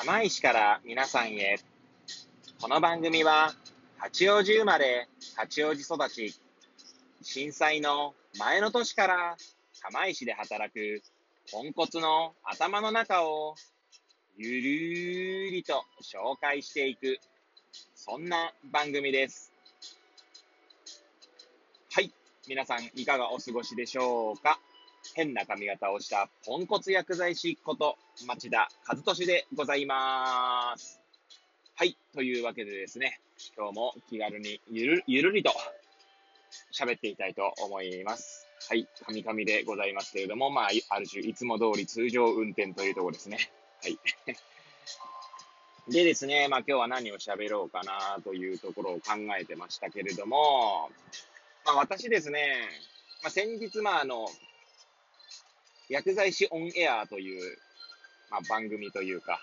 釜石から皆さんへ。この番組は、八王子生まれ、八王子育ち、震災の前の年から釜石で働く、ポンコツの頭の中を、ゆるーりと紹介していく、そんな番組です。はい。皆さん、いかがお過ごしでしょうか？変な髪型をしたポンコツ薬剤師こと町田和俊でございます。はい。というわけでですね、今日も気軽にゆる、ゆるりと喋っていきたいと思います。はい。神々でございますけれども、まあ、ある種、いつも通り通常運転というところですね。はい。でですね、まあ今日は何を喋ろうかなというところを考えてましたけれども、まあ私ですね、まあ先日、まああの、薬剤師オンエアという、まあ、番組というか、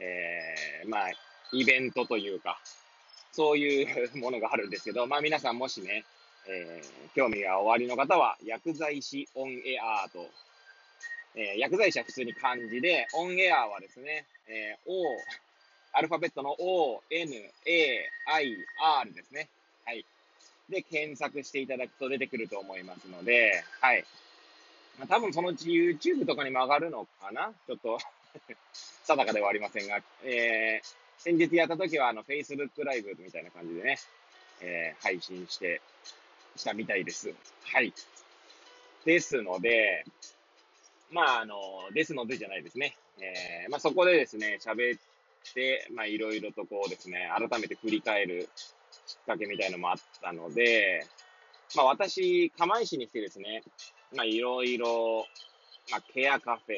えー、まあ、イベントというか、そういうものがあるんですけど、まあ皆さんもしね、えー、興味がおありの方は、薬剤師オンエアと、えー、薬剤師は普通に漢字で、オンエアはですね、えー、O、アルファベットの O、N、A、I、R ですね。はい。で、検索していただくと出てくると思いますので、はい。まあ、多分そのうち YouTube とかにも上がるのかな？ちょっと 定かではありませんが、えー、先日やった時はあの Facebook ライブみたいな感じでね、えー、配信して、したみたいです。はい。ですので、まあ、あの、ですのでじゃないですね。えー、まあそこでですね、喋って、まあいろいろとこうですね、改めて振り返るきっかけみたいのもあったので、まあ私、釜石に来てですね、まあ、いろいろ、まあ、ケアカフェ、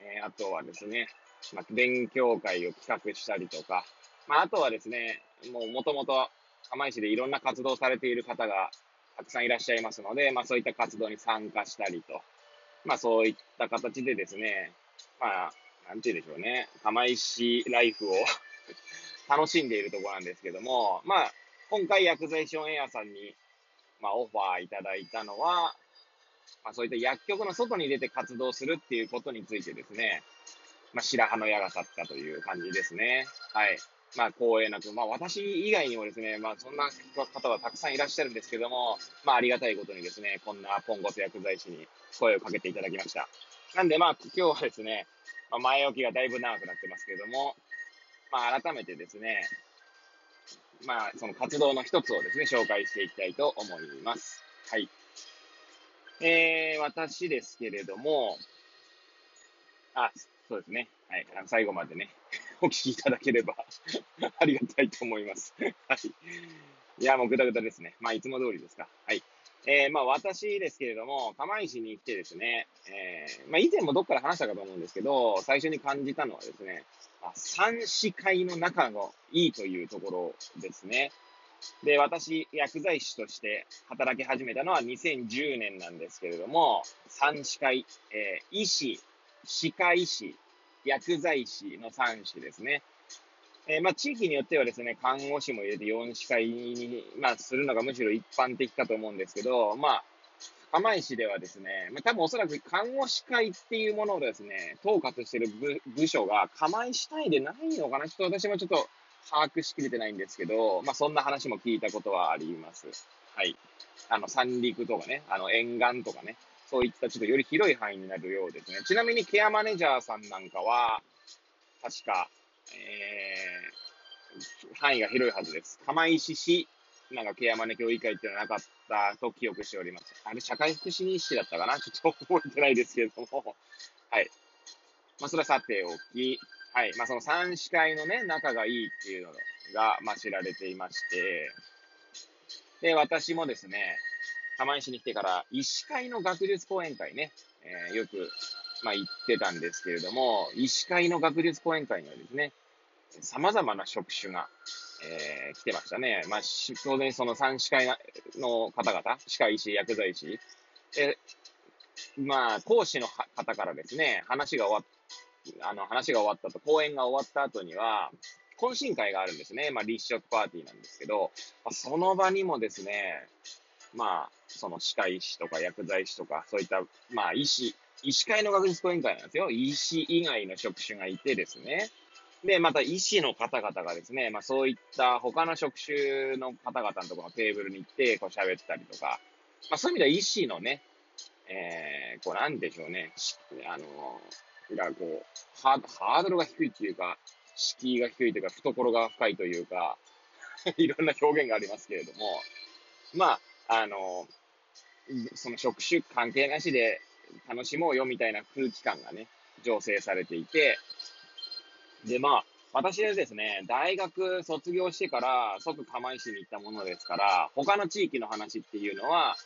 えー、あとはですね、まあ、勉強会を企画したりとか、まあ、あとはですね、もう元々、釜石でいろんな活動されている方がたくさんいらっしゃいますので、まあ、そういった活動に参加したりと、まあ、そういった形でですね、まあ、なんて言うんでしょうね、釜石ライフを 楽しんでいるところなんですけども、まあ、今回薬剤師オンエアさんに、まあ、オファーいただいたのは、まあ、そういった薬局の外に出て活動するっていうことについてですね、まあ、白羽の矢が立ったという感じですね。はい。まあ、光栄なく、まあ、私以外にもですね、まあ、そんな方はたくさんいらっしゃるんですけども、まあ、ありがたいことにですね、こんなポンコツ薬剤師に声をかけていただきました。なんで、まあ、今日はですね、まあ、前置きがだいぶ長くなってますけれども、まあ、改めてですね、まあ、その活動の一つをですね、紹介していきたいと思います。はい。えー、私ですけれども、あ、そうですね。はい。あの最後までね、お聞きいただければ ありがたいと思います。はい。いや、もうぐだぐだですね。まあ、いつも通りですか。はい。えー、まあ、私ですけれども、釜石に来てですね、えー、まあ、以前もどっから話したかと思うんですけど、最初に感じたのはですね、あ、三視界の仲がいいというところですね。で、私、薬剤師として働き始めたのは2010年なんですけれども、3歯科医、えー、医師、歯科医師、薬剤師の3種ですね。えー、まあ、地域によってはですね、看護師も入れて4歯科医に、まあ、するのがむしろ一般的かと思うんですけど、まあ、釜石ではですね、まあ、多分おそらく看護師会っていうものをですね、統括している部部署が釜石単位でないのかな？ちょっと私もちょっと把握しきれてないんですけど、まあ、そんな話も聞いたことはあります。はい。あの、三陸とかね、あの、沿岸とかね、そういったちょっとより広い範囲になるようですね。ちなみにケアマネジャーさんなんかは、確か、えー、範囲が広いはずです。釜石市、なんかケアマネ協議会っていうのはなかったと記憶しております。あれ、社会福祉日誌だったかな？ちょっと覚えてないですけれども。はい。まあ、それはさておき、はい。まあ、その三司会のね、仲がいいっていうのが、まあ、知られていまして、で、私もですね、釜石に来てから、医師会の学術講演会ね、えー、よく、まあ、行ってたんですけれども、医師会の学術講演会にはですね、様々な職種が、えー、来てましたね。まあ、当然その三司会の方々、歯科医師、薬剤師、え、まあ、講師の方からですね、話が終わっあの、話が終わったと、講演が終わった後には、懇親会があるんですね。まあ、立食パーティーなんですけど、まあ、その場にもですね、まあ、その歯科医師とか薬剤師とか、そういった、まあ、医師、医師会の学術講演会なんですよ。医師以外の職種がいてですね。で、また医師の方々がですね、まあそういった他の職種の方々のところのテーブルに行って、こう喋ったりとか、まあそういう意味では医師のね、えー、こうなんでしょうね、あの、がこう、ハードルが低いっていうか、敷居が低いというか、懐が深いというか、いろんな表現がありますけれども、まあ、あの、その職種関係なしで楽しもうよみたいな空気感がね、醸成されていて、で、まあ、私はですね、大学卒業してから即釜石に行ったものですから、他の地域の話っていうのは、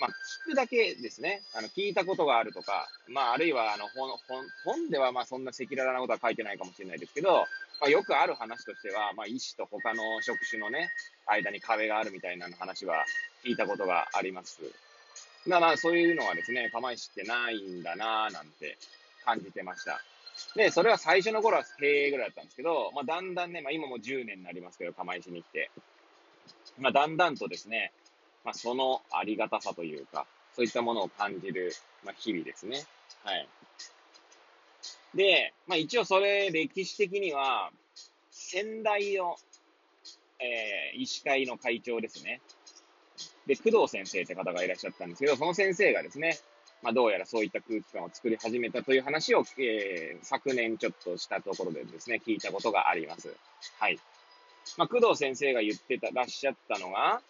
まあ、聞くだけですね。あの、聞いたことがあるとか、まあ、あるいは、あの、本、本、本では、まあ、そんな赤裸々なことは書いてないかもしれないですけど、まあ、よくある話としては、まあ、医師と他の職種のね、間に壁があるみたいな話は聞いたことがあります。まあまあ、そういうのはですね、釜石ってないんだなぁなんて感じてました。で、それは最初の頃はへえぐらいだったんですけど、まあ、だんだんね、まあ、今も10年になりますけど、釜石に来て、まあ、だんだんとですね、まあ、そのありがたさというか、そういったものを感じる、まあ、日々ですね。はい。で、まあ、一応それ、歴史的には、先代の、えー、医師会の会長ですね。で、工藤先生って方がいらっしゃったんですけど、その先生がですね、まあ、どうやらそういった空気感を作り始めたという話を、えー、昨年ちょっとしたところでですね、聞いたことがあります。はい。まあ、工藤先生が言ってた、らっしゃったのが、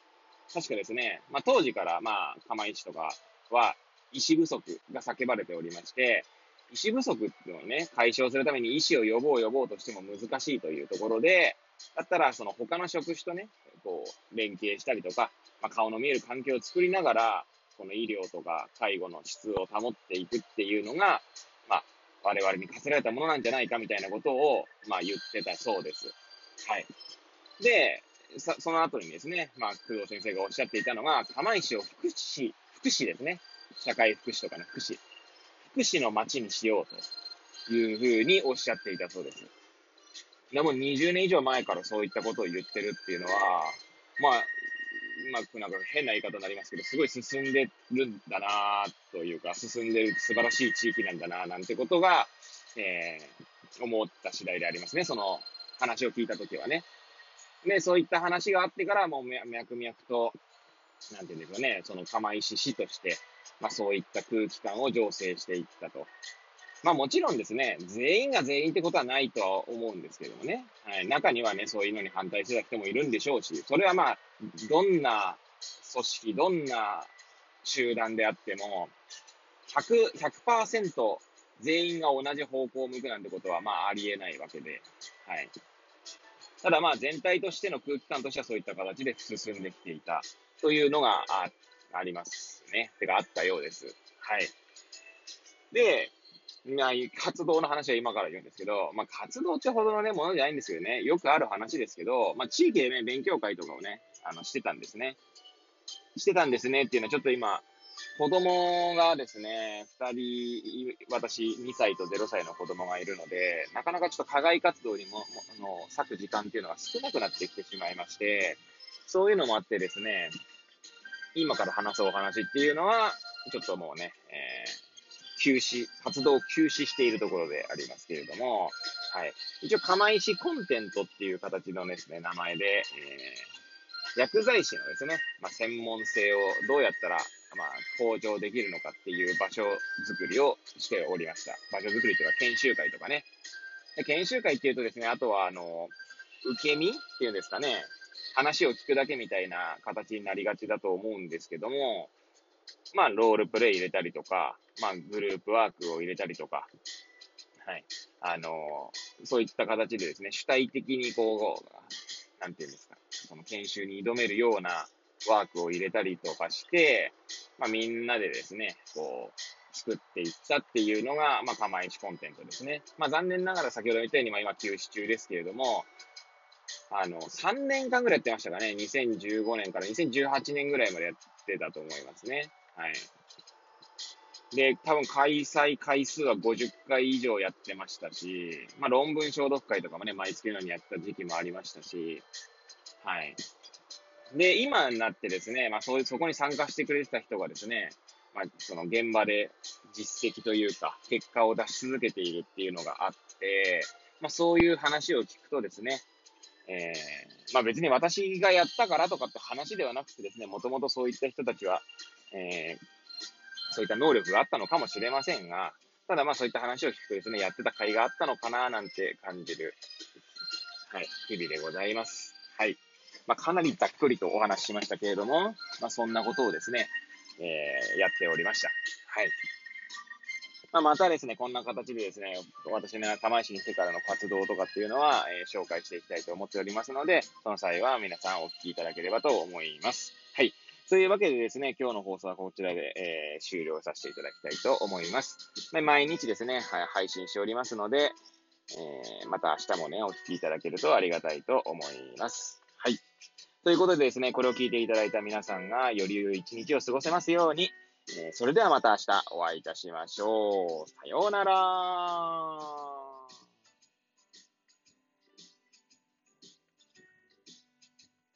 確かですね、まあ、当時から、まあ、釜石とかは、医師不足が叫ばれておりまして、医師不足っていうのをね、解消するために医師を呼ぼう呼ぼうとしても難しいというところで、だったら、その他の職種とね、こう、連携したりとか、まあ、顔の見える環境を作りながら、この医療とか介護の質を保っていくっていうのが、まあ、我々に課せられたものなんじゃないかみたいなことを、まあ、言ってたそうです。はい。で、その後にですね、まあ、工藤先生がおっしゃっていたのが、釜石を福祉、福祉ですね。社会福祉とかの福祉。福祉の街にしようというふうにおっしゃっていたそうです。でも20年以上前からそういったことを言ってるっていうのは、まあ、うまくなんか変な言い方になりますけど、すごい進んでるんだなというか、進んでる素晴らしい地域なんだななんてことが、えー、思った次第でありますね。その話を聞いたときはね。で、そういった話があってから、もう脈々と、なんていうんでしょうね、その釜石市として、まあそういった空気感を醸成していったと。まあもちろんですね、全員が全員ってことはないとは思うんですけどもね。はい。中にはね、そういうのに反対してた人もいるんでしょうし、それはまあ、どんな組織、どんな集団であっても、100、100%全員が同じ方向を向くなんてことはまあありえないわけで、はい。ただまあ全体としての空気感としてはそういった形で進んできていたというのがあありますね。てかあったようです。はい。で、ま、活動の話は今から言うんですけど、まあ、活動ってほどのね、ものじゃないんですけどね、よくある話ですけど、まあ、地域でね、勉強会とかをね、あの、してたんですね。してたんですねっていうのは、ちょっと今、子供がですね、二人、私、2歳と0歳の子供がいるので、なかなかちょっと課外活動にも、の、割く時間っていうのが少なくなってきてしまいまして、そういうのもあってですね、今から話すお話っていうのは、ちょっともうね、えー休止、活動を休止しているところでありますけれども、はい。一応、釜石コンテントっていう形のですね、名前で、えー、薬剤師のですね、まあ、専門性をどうやったら、まあ、向上できるのかっていう場所づくりをしておりました。場所づくりとか、研修会とかね。研修会っていうとですね、あとは、あの、受け身っていうんですかね、話を聞くだけみたいな形になりがちだと思うんですけども、まあ、ロールプレイ入れたりとか、まあ、グループワークを入れたりとか、はい。あのそういった形でですね、主体的にこう、なんていうんですか、その研修に挑めるようなワークを入れたりとかして、まあ、みんなでですね、こう、作っていったっていうのが、まあ、釜石コンテンツですね。まあ、残念ながら先ほど言ったように、まあ、今休止中ですけれども、あの、3年間ぐらいやってましたかね。2015年から2018年ぐらいまでやってたと思いますね。はい。で、多分開催回数は50回以上やってましたし、まあ論文消毒会とかもね、毎月のようにやった時期もありましたし、はい。で、今になってですね、まあそういう、そこに参加してくれてた人がですね、まあその現場で実績というか、結果を出し続けているっていうのがあって、まあ、そういう話を聞くとですね、えー、まあ別に私がやったからとかって話ではなくてですね、もともとそういった人たちは、えー、そういった能力があったのかもしれませんが、ただまあそういった話を聞くとですね、やってた甲斐があったのかななんて感じる、はい、日々でございます。はい。まあかなりざっくりとお話ししましたけれども、まあそんなことをですね、えー、やっておりました。はい。まあ、またですね、こんな形でですね、私の釜石に来てからの活動とかっていうのは、えー、紹介していきたいと思っておりますので、その際は皆さんお聞きいただければと思います。はい。というわけでですね、今日の放送はこちらで、えー、終了させていただきたいと思います。で毎日ですね、はい、配信しておりますので、えー、また明日もね、お聞きいただけるとありがたいと思います。はい。ということでですね、これを聞いていただいた皆さんがより良い一日を過ごせますように、えー、それではまた明日お会いいたしましょう。さようなら